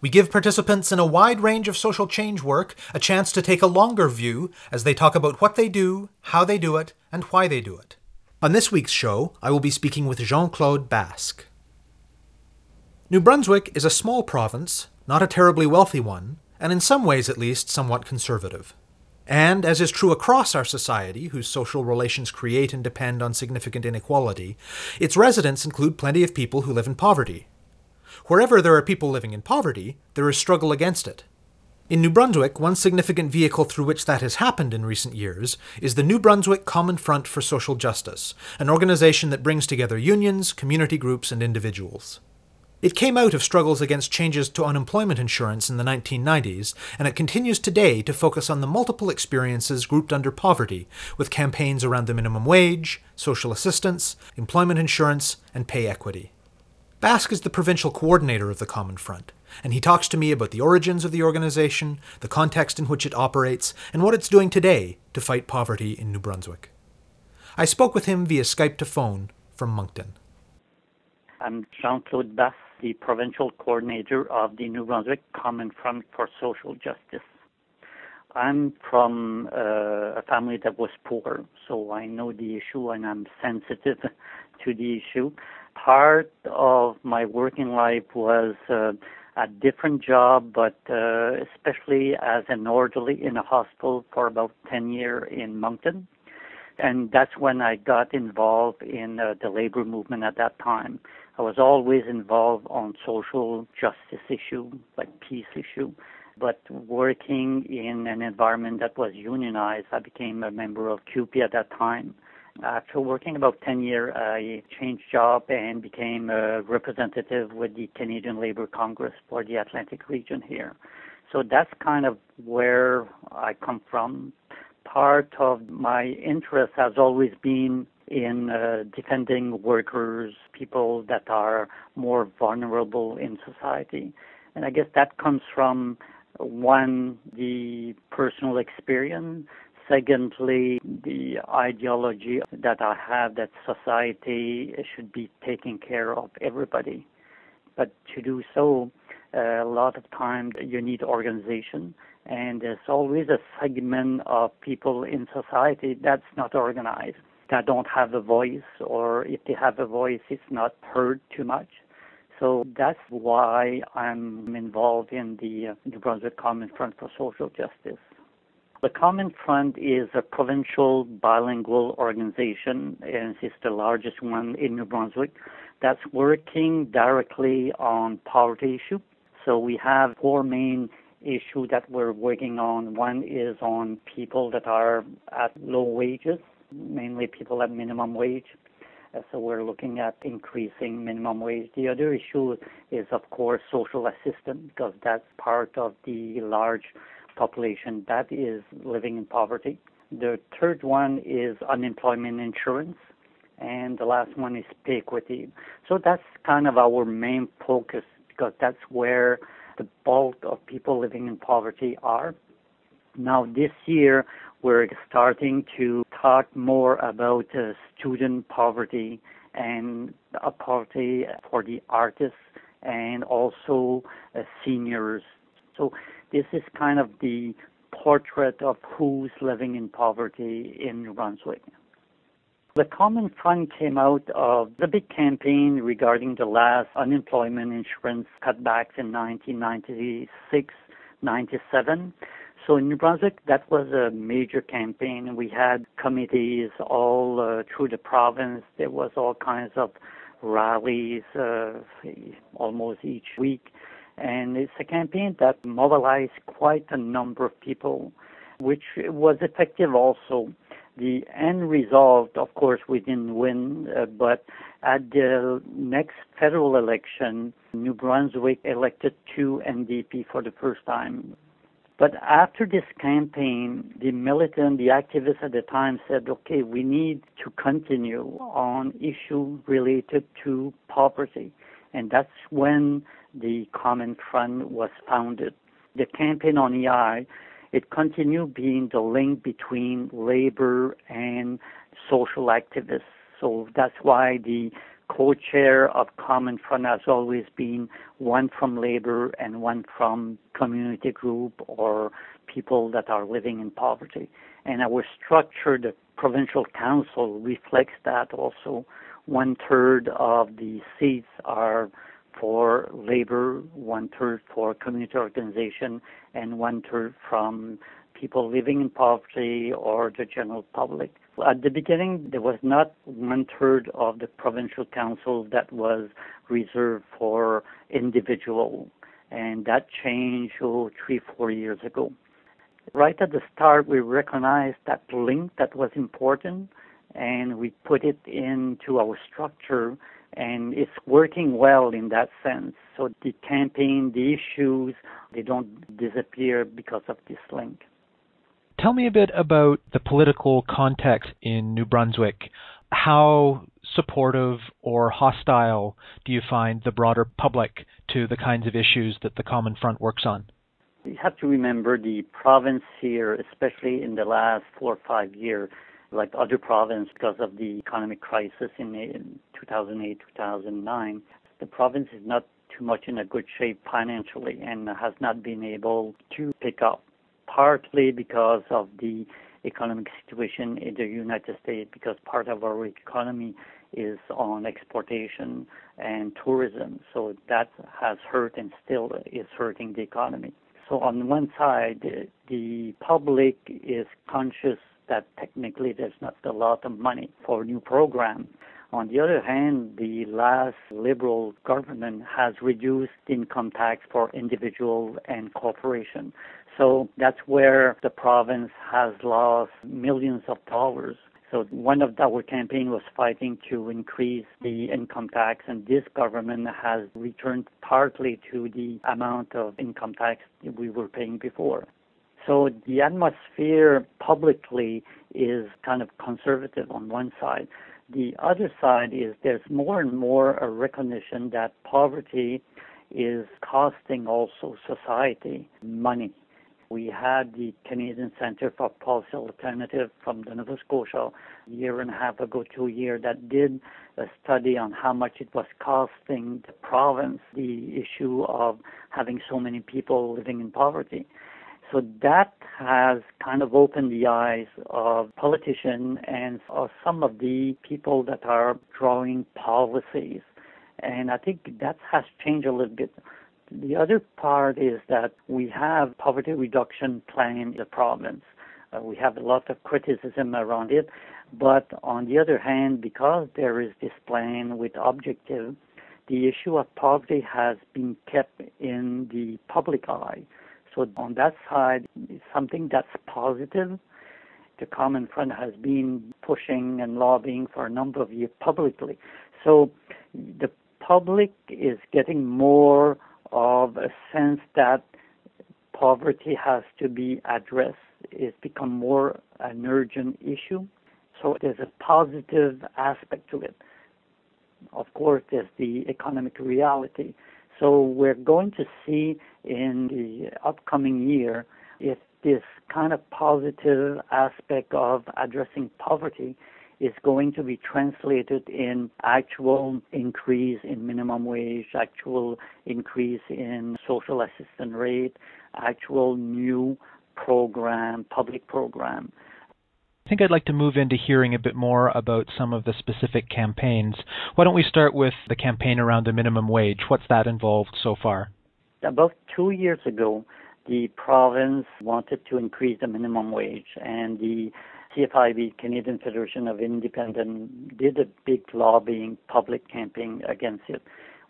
We give participants in a wide range of social change work a chance to take a longer view as they talk about what they do, how they do it, and why they do it. On this week's show, I will be speaking with Jean Claude Basque. New Brunswick is a small province, not a terribly wealthy one, and in some ways at least somewhat conservative. And, as is true across our society, whose social relations create and depend on significant inequality, its residents include plenty of people who live in poverty. Wherever there are people living in poverty, there is struggle against it. In New Brunswick, one significant vehicle through which that has happened in recent years is the New Brunswick Common Front for Social Justice, an organization that brings together unions, community groups, and individuals. It came out of struggles against changes to unemployment insurance in the 1990s, and it continues today to focus on the multiple experiences grouped under poverty, with campaigns around the minimum wage, social assistance, employment insurance, and pay equity. Basque is the provincial coordinator of the Common Front, and he talks to me about the origins of the organization, the context in which it operates, and what it's doing today to fight poverty in New Brunswick. I spoke with him via Skype to phone from Moncton. I'm Jean-Claude Basque, the provincial coordinator of the New Brunswick Common Front for Social Justice. I'm from uh, a family that was poor, so I know the issue and I'm sensitive to the issue. Part of my working life was uh, a different job, but uh, especially as an orderly in a hospital for about 10 years in Moncton. And that's when I got involved in uh, the labor movement at that time. I was always involved on social justice issue, like peace issue, but working in an environment that was unionized, I became a member of CUPE at that time. Uh, After working about 10 years, uh, I changed job and became a representative with the Canadian Labour Congress for the Atlantic region here. So that's kind of where I come from. Part of my interest has always been in uh, defending workers, people that are more vulnerable in society. And I guess that comes from one, the personal experience. Secondly, the ideology that I have that society should be taking care of everybody. But to do so, a lot of times you need organization, and there's always a segment of people in society that's not organized, that don't have a voice, or if they have a voice, it's not heard too much. So that's why I'm involved in the New Brunswick Common Front for Social Justice. The Common Front is a provincial bilingual organization, and it's the largest one in New Brunswick that's working directly on poverty issue. So we have four main issues that we're working on. One is on people that are at low wages, mainly people at minimum wage. So we're looking at increasing minimum wage. The other issue is, of course, social assistance because that's part of the large population that is living in poverty. The third one is unemployment insurance. And the last one is pay equity. So that's kind of our main focus because that's where the bulk of people living in poverty are. Now, this year, we're starting to talk more about uh, student poverty and uh, poverty for the artists and also uh, seniors. So, this is kind of the portrait of who's living in poverty in New Brunswick. The Common Front came out of the big campaign regarding the last unemployment insurance cutbacks in 1996 97. So in New Brunswick, that was a major campaign. We had committees all uh, through the province. There was all kinds of rallies uh, almost each week. And it's a campaign that mobilized quite a number of people, which was effective also. The end result, of course, we didn't win, uh, but at the next federal election, New Brunswick elected two NDP for the first time. But after this campaign, the militant, the activists at the time said, okay, we need to continue on issues related to poverty. And that's when the Common Front was founded. The campaign on EI, it continued being the link between labor and social activists. So that's why the co-chair of Common Front has always been one from labor and one from community group or people that are living in poverty. And our structure, the provincial council, reflects that also. One third of the seats are for labor, one third for community organization, and one third from people living in poverty or the general public. At the beginning, there was not one third of the provincial council that was reserved for individual, and that changed oh, three, four years ago. Right at the start, we recognized that link that was important, and we put it into our structure, and it's working well in that sense. So the campaign, the issues, they don't disappear because of this link. Tell me a bit about the political context in New Brunswick. How supportive or hostile do you find the broader public to the kinds of issues that the Common Front works on? You have to remember the province here, especially in the last four or five years, like other provinces because of the economic crisis in 2008, 2009, the province is not too much in a good shape financially and has not been able to pick up partly because of the economic situation in the United States, because part of our economy is on exportation and tourism. So that has hurt and still is hurting the economy. So on one side, the public is conscious that technically there's not a lot of money for new programs. On the other hand, the last liberal government has reduced income tax for individual and corporation. So that's where the province has lost millions of dollars. So one of our campaign was fighting to increase the income tax, and this government has returned partly to the amount of income tax we were paying before. So the atmosphere publicly is kind of conservative on one side. The other side is there's more and more a recognition that poverty is costing also society money. We had the Canadian Center for Policy Alternative from the Nova Scotia a year and a half ago, two years, that did a study on how much it was costing the province, the issue of having so many people living in poverty. So that has kind of opened the eyes of politicians and of some of the people that are drawing policies. And I think that has changed a little bit. The other part is that we have poverty reduction plan in the province. Uh, we have a lot of criticism around it, but on the other hand, because there is this plan with objective, the issue of poverty has been kept in the public eye. So on that side, something that's positive. The Common Front has been pushing and lobbying for a number of years publicly. So the public is getting more of a sense that poverty has to be addressed. It's become more an urgent issue. So there's a positive aspect to it. Of course, there's the economic reality. So we're going to see in the upcoming year if this kind of positive aspect of addressing poverty is going to be translated in actual increase in minimum wage, actual increase in social assistance rate, actual new program, public program. I think I'd like to move into hearing a bit more about some of the specific campaigns. Why don't we start with the campaign around the minimum wage? What's that involved so far? About two years ago, the province wanted to increase the minimum wage, and the CFIB, Canadian Federation of Independent, did a big lobbying public campaign against it.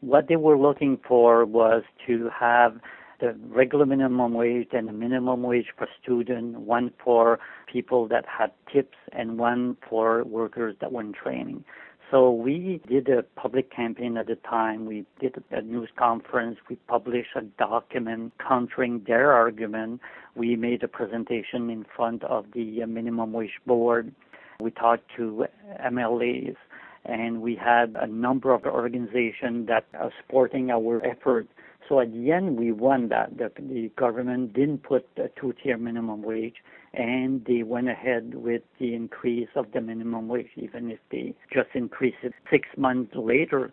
What they were looking for was to have the regular minimum wage and the minimum wage for student, one for people that had tips and one for workers that were in training. So we did a public campaign at the time. We did a news conference. We published a document countering their argument. We made a presentation in front of the minimum wage board. We talked to MLAs and we had a number of organizations that are supporting our effort. So at the end, we won that. The, the government didn't put a two-tier minimum wage and they went ahead with the increase of the minimum wage, even if they just increased it six months later.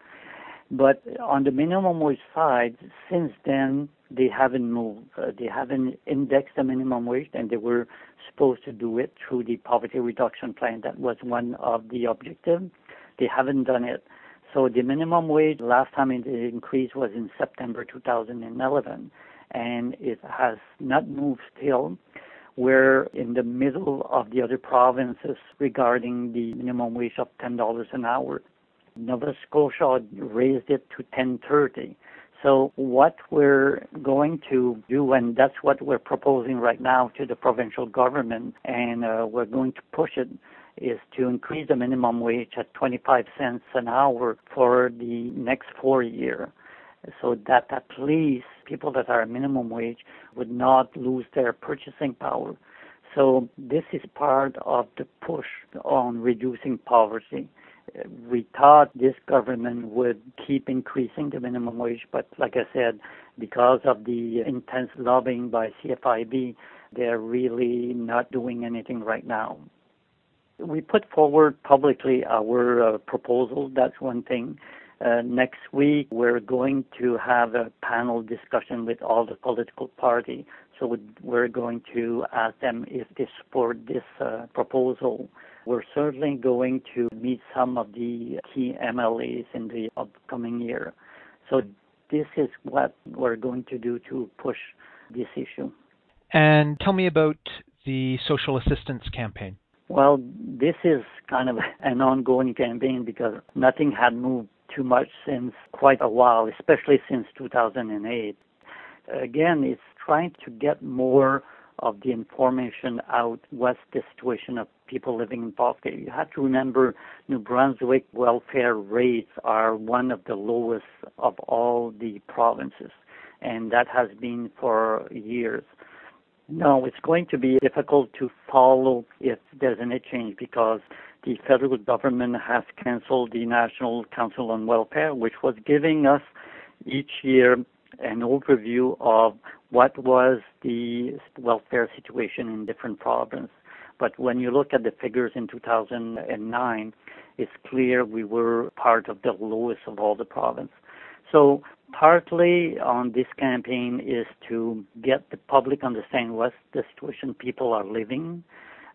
But on the minimum wage side, since then, they haven't moved. Uh, they haven't indexed the minimum wage, and they were supposed to do it through the poverty reduction plan. That was one of the objectives. They haven't done it. So the minimum wage last time it increased was in September 2011, and it has not moved still. We're in the middle of the other provinces regarding the minimum wage of $10 an hour. Nova Scotia raised it to 10.30. So what we're going to do, and that's what we're proposing right now to the provincial government, and uh, we're going to push it, is to increase the minimum wage at 25 cents an hour for the next four years so that at least people that are minimum wage would not lose their purchasing power. So this is part of the push on reducing poverty. We thought this government would keep increasing the minimum wage, but like I said, because of the intense lobbying by CFIB, they're really not doing anything right now. We put forward publicly our uh, proposal, that's one thing. Uh, next week, we're going to have a panel discussion with all the political parties. So we're going to ask them if they support this uh, proposal. We're certainly going to meet some of the key MLAs in the upcoming year. So this is what we're going to do to push this issue. And tell me about the social assistance campaign. Well, this is kind of an ongoing campaign because nothing had moved too much since quite a while, especially since 2008. Again, it's trying to get more of the information out what's the situation of people living in poverty. You have to remember New Brunswick welfare rates are one of the lowest of all the provinces, and that has been for years. No, it's going to be difficult to follow if there's any change because the federal government has canceled the National Council on Welfare, which was giving us each year an overview of what was the welfare situation in different provinces. But when you look at the figures in 2009, it's clear we were part of the lowest of all the provinces. So partly on this campaign is to get the public understand what the situation people are living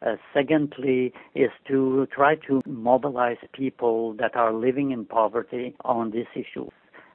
uh, secondly, is to try to mobilize people that are living in poverty on this issue.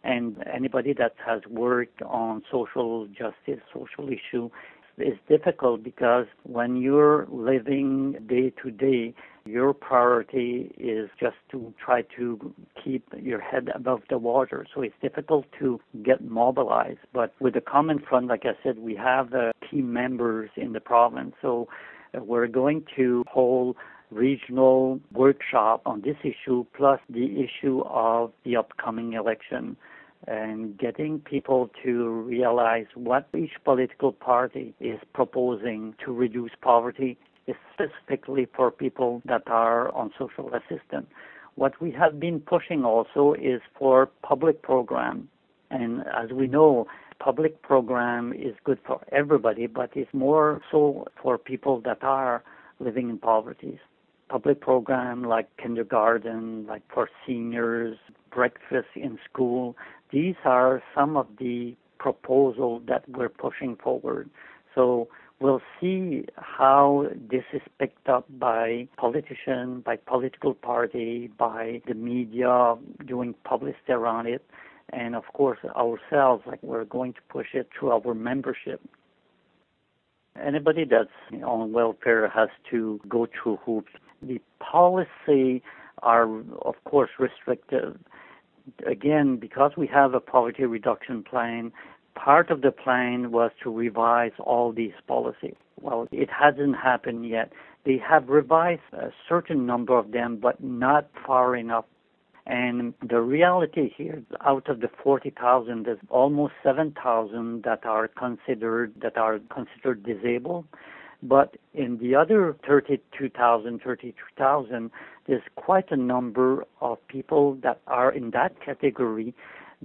And anybody that has worked on social justice, social issue, is difficult because when you're living day to day, your priority is just to try to keep your head above the water. So it's difficult to get mobilized. But with the Common Front, like I said, we have uh, key members in the province. So we're going to hold regional workshop on this issue plus the issue of the upcoming election and getting people to realize what each political party is proposing to reduce poverty specifically for people that are on social assistance. What we have been pushing also is for public program. And as we know, public program is good for everybody, but it's more so for people that are living in poverty. Public program like kindergarten, like for seniors, breakfast in school, these are some of the proposals that we're pushing forward. So we'll see how this is picked up by politicians, by political party, by the media doing publicity around it and of course ourselves like we're going to push it through our membership. Anybody that's on welfare has to go through hoops. The policy are of course restrictive again because we have a poverty reduction plan part of the plan was to revise all these policies. Well it hasn't happened yet. They have revised a certain number of them but not far enough. And the reality here, out of the 40,000, there's almost 7,000 that are considered that are considered disabled. But in the other 32,000, 33,000, there's quite a number of people that are in that category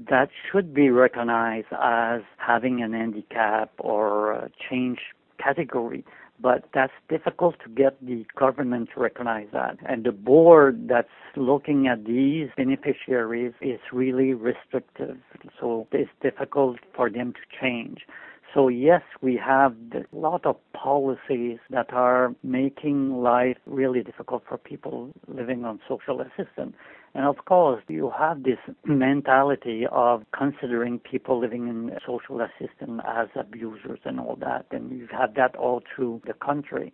that should be recognized as having an handicap or a change category but that's difficult to get the government to recognize that. And the board that's looking at these beneficiaries is really restrictive. So it's difficult for them to change. So yes, we have a lot of policies that are making life really difficult for people living on social assistance. And of course, you have this mentality of considering people living in social assistance as abusers and all that, and you've had that all through the country.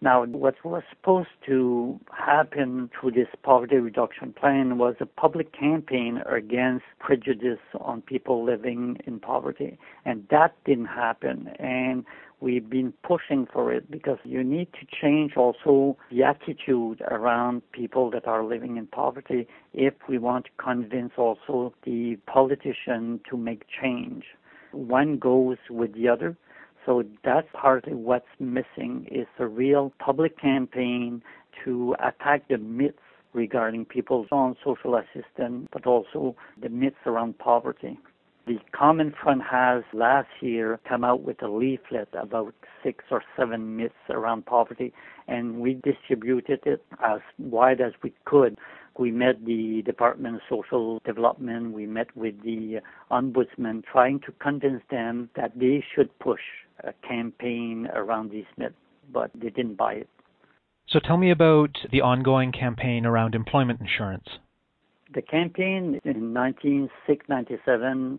Now, what was supposed to happen through this poverty reduction plan was a public campaign against prejudice on people living in poverty, and that didn't happen. And we've been pushing for it because you need to change also the attitude around people that are living in poverty if we want to convince also the politician to make change. One goes with the other. So that's partly what's missing is a real public campaign to attack the myths regarding people on social assistance, but also the myths around poverty. The Common Front has last year come out with a leaflet about six or seven myths around poverty, and we distributed it as wide as we could. We met the Department of Social Development, we met with the Ombudsman, trying to convince them that they should push a campaign around these myths, but they didn't buy it. So tell me about the ongoing campaign around employment insurance. The campaign in 1996 97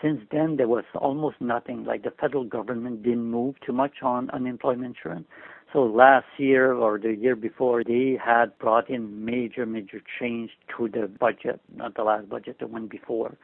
since then there was almost nothing. Like the federal government didn't move too much on unemployment insurance. So last year or the year before, they had brought in major, major change to the budget, not the last budget, the one before.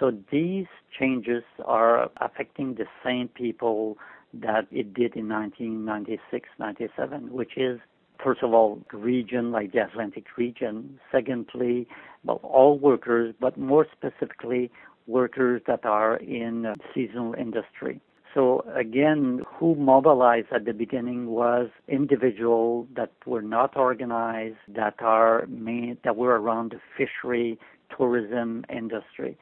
So these changes are affecting the same people that it did in 1996, 97, which is first of all, the region like the Atlantic region. Secondly, well, all workers, but more specifically, workers that are in seasonal industry. So again, who mobilized at the beginning was individuals that were not organized, that are main, that were around the fishery, tourism industry.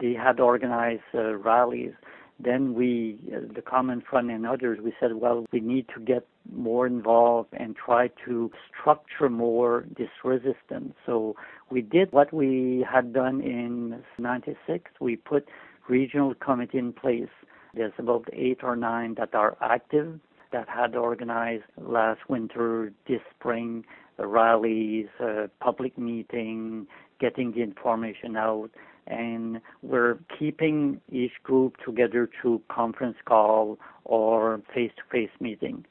They had organized uh, rallies. Then we, uh, the Common Front and others, we said, well, we need to get more involved and try to structure more this resistance. So we did what we had done in 96. We put regional committee in place. There's about eight or nine that are active that had organized last winter, this spring, rallies, uh, public meeting, getting the information out and we're keeping each group together through conference call or face-to-face meeting.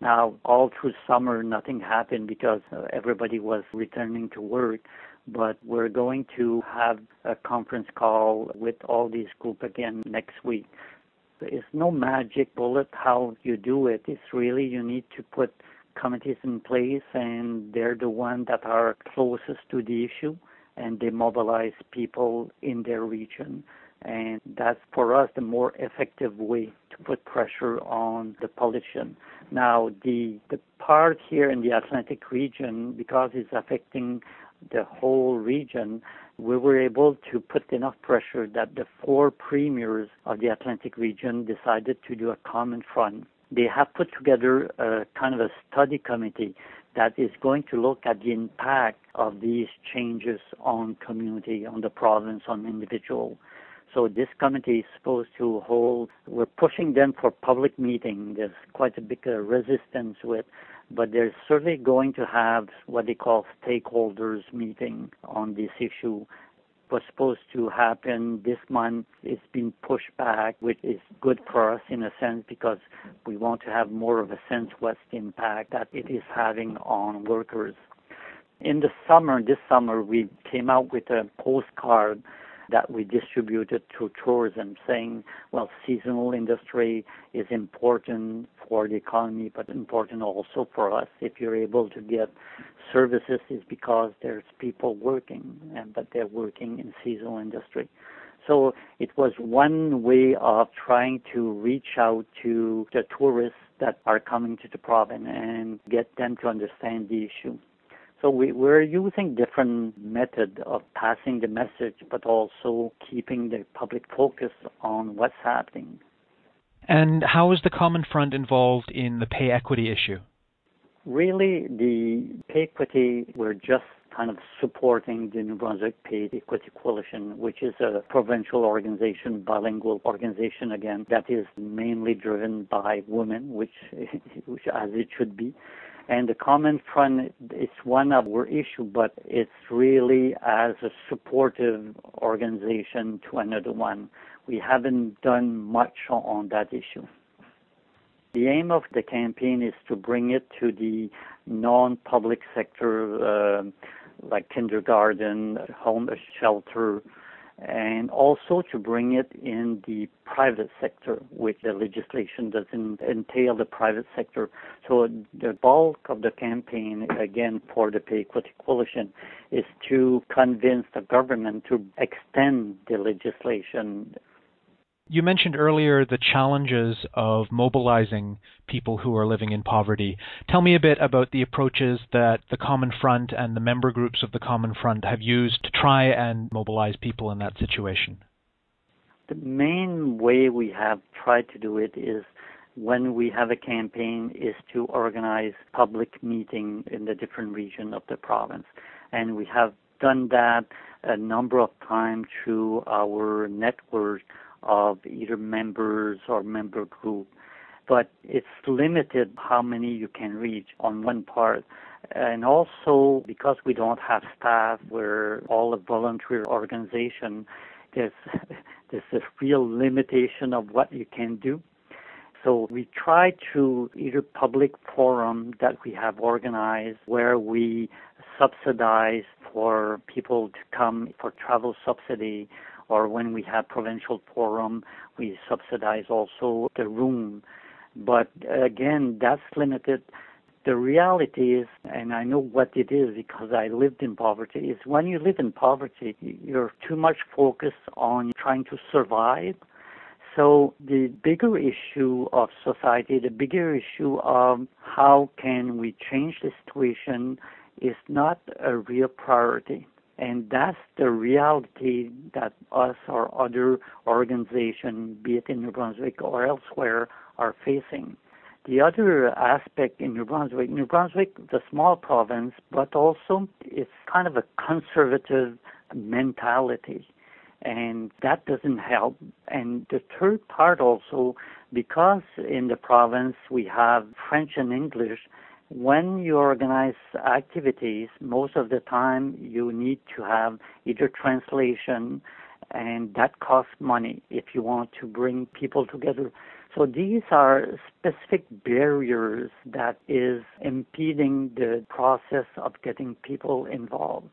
Now, all through summer, nothing happened because everybody was returning to work, but we're going to have a conference call with all these groups again next week. It's no magic bullet how you do it. It's really you need to put committees in place, and they're the ones that are closest to the issue and they mobilize people in their region. And that's for us the more effective way to put pressure on the politician. Now, the, the part here in the Atlantic region, because it's affecting the whole region, we were able to put enough pressure that the four premiers of the Atlantic region decided to do a common front. They have put together a kind of a study committee that is going to look at the impact of these changes on community, on the province, on individual. So this committee is supposed to hold, we're pushing them for public meeting. There's quite a big uh, resistance with, but they're certainly going to have what they call stakeholders meeting on this issue was supposed to happen this month. It's been pushed back, which is good for us in a sense because we want to have more of a sense the impact that it is having on workers. In the summer, this summer, we came out with a postcard that we distributed to tourism, saying, well, seasonal industry is important for the economy, but important also for us. If you're able to get services, is because there's people working, and but they're working in seasonal industry. So it was one way of trying to reach out to the tourists that are coming to the province and get them to understand the issue. So we, we're using different method of passing the message, but also keeping the public focus on what's happening. And how is the Common Front involved in the pay equity issue? Really, the pay equity, we're just kind of supporting the New Brunswick Pay Equity Coalition, which is a provincial organization, bilingual organization again, that is mainly driven by women, which, which as it should be. And the Common Front is one of our issue, but it's really as a supportive organization to another one. We haven't done much on that issue. The aim of the campaign is to bring it to the non-public sector, uh, like kindergarten, home shelter, and also to bring it in the private sector, which the legislation doesn't entail the private sector. So the bulk of the campaign, again, for the Pay Equity Coalition, is to convince the government to extend the legislation you mentioned earlier the challenges of mobilizing people who are living in poverty. Tell me a bit about the approaches that the Common Front and the member groups of the Common Front have used to try and mobilize people in that situation. The main way we have tried to do it is when we have a campaign is to organize public meeting in the different region of the province. And we have done that a number of times through our network of either members or member group. But it's limited how many you can reach on one part. And also because we don't have staff, we're all a volunteer organization, there's there's a real limitation of what you can do. So we try to either public forum that we have organized where we subsidize for people to come for travel subsidy or when we have provincial forum, we subsidize also the room. But again, that's limited. The reality is, and I know what it is because I lived in poverty, is when you live in poverty, you're too much focused on trying to survive. So the bigger issue of society, the bigger issue of how can we change the situation is not a real priority. And that's the reality that us or other organizations, be it in New Brunswick or elsewhere, are facing. The other aspect in New Brunswick, New Brunswick is a small province, but also it's kind of a conservative mentality. And that doesn't help. And the third part also, because in the province we have French and English, when you organize activities, most of the time you need to have either translation and that costs money if you want to bring people together. So these are specific barriers that is impeding the process of getting people involved.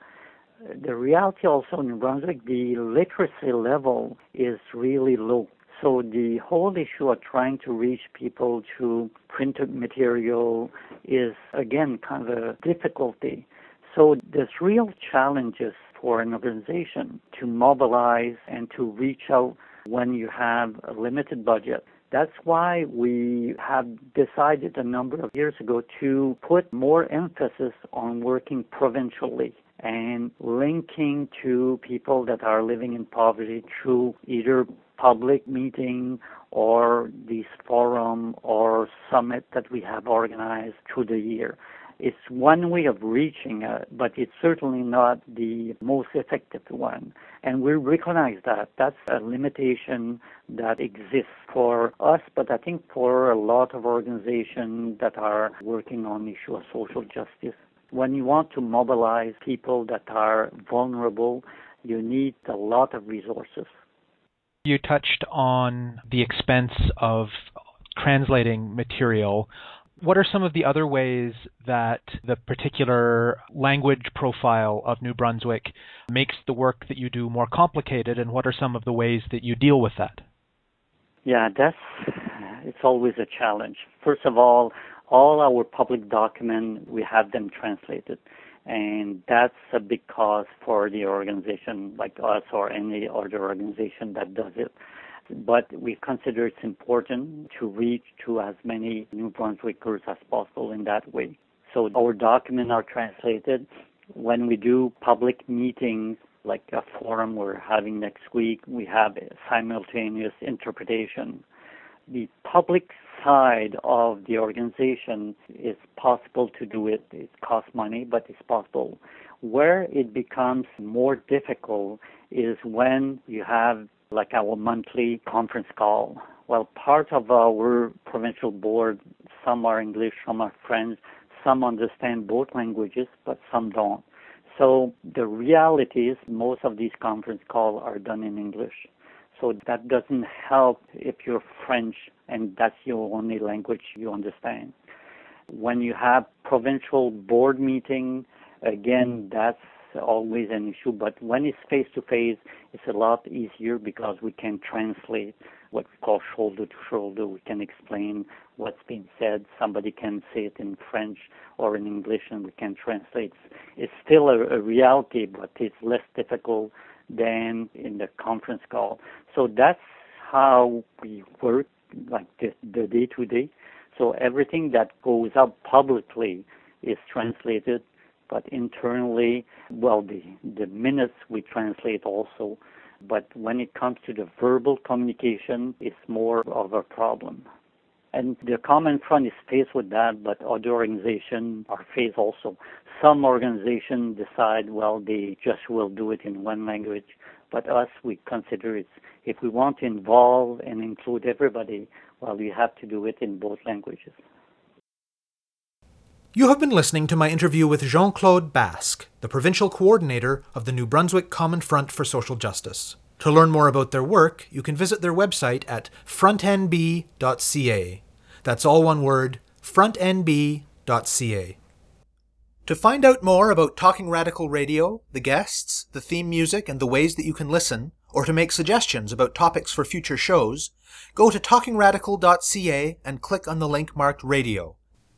The reality also in New Brunswick, the literacy level is really low. So the whole issue of trying to reach people through printed material is again kind of a difficulty. So there's real challenges for an organization to mobilize and to reach out when you have a limited budget. That's why we have decided a number of years ago to put more emphasis on working provincially and linking to people that are living in poverty through either public meeting or this forum or summit that we have organized through the year. It's one way of reaching it, but it's certainly not the most effective one. And we recognize that. That's a limitation that exists for us, but I think for a lot of organizations that are working on issue of social justice. When you want to mobilize people that are vulnerable, you need a lot of resources. You touched on the expense of translating material. What are some of the other ways that the particular language profile of New Brunswick makes the work that you do more complicated, and what are some of the ways that you deal with that? Yeah, that's it's always a challenge. First of all, all our public documents we have them translated, and that's a big cause for the organization like us or any other organization that does it but we consider it's important to reach to as many New Brunswickers as possible in that way. So our documents are translated. When we do public meetings, like a forum we're having next week, we have simultaneous interpretation. The public side of the organization is possible to do it. It costs money, but it's possible. Where it becomes more difficult is when you have like our monthly conference call. Well, part of our provincial board, some are English, some are French, some understand both languages, but some don't. So the reality is most of these conference calls are done in English. So that doesn't help if you're French and that's your only language you understand. When you have provincial board meeting, again, mm. that's always an issue, but when it's face to face, it's a lot easier because we can translate what we call shoulder to shoulder. We can explain what's being said. Somebody can say it in French or in English, and we can translate. It's still a, a reality, but it's less difficult than in the conference call. So that's how we work, like the, the day to day. So everything that goes out publicly is translated but internally, well, the, the minutes we translate also, but when it comes to the verbal communication, it's more of a problem. And the Common Front is faced with that, but other organizations are faced also. Some organizations decide, well, they just will do it in one language, but us, we consider it, if we want to involve and include everybody, well, we have to do it in both languages. You have been listening to my interview with Jean Claude Basque, the provincial coordinator of the New Brunswick Common Front for Social Justice. To learn more about their work, you can visit their website at frontnb.ca. That's all one word, frontnb.ca. To find out more about Talking Radical Radio, the guests, the theme music, and the ways that you can listen, or to make suggestions about topics for future shows, go to talkingradical.ca and click on the link marked radio.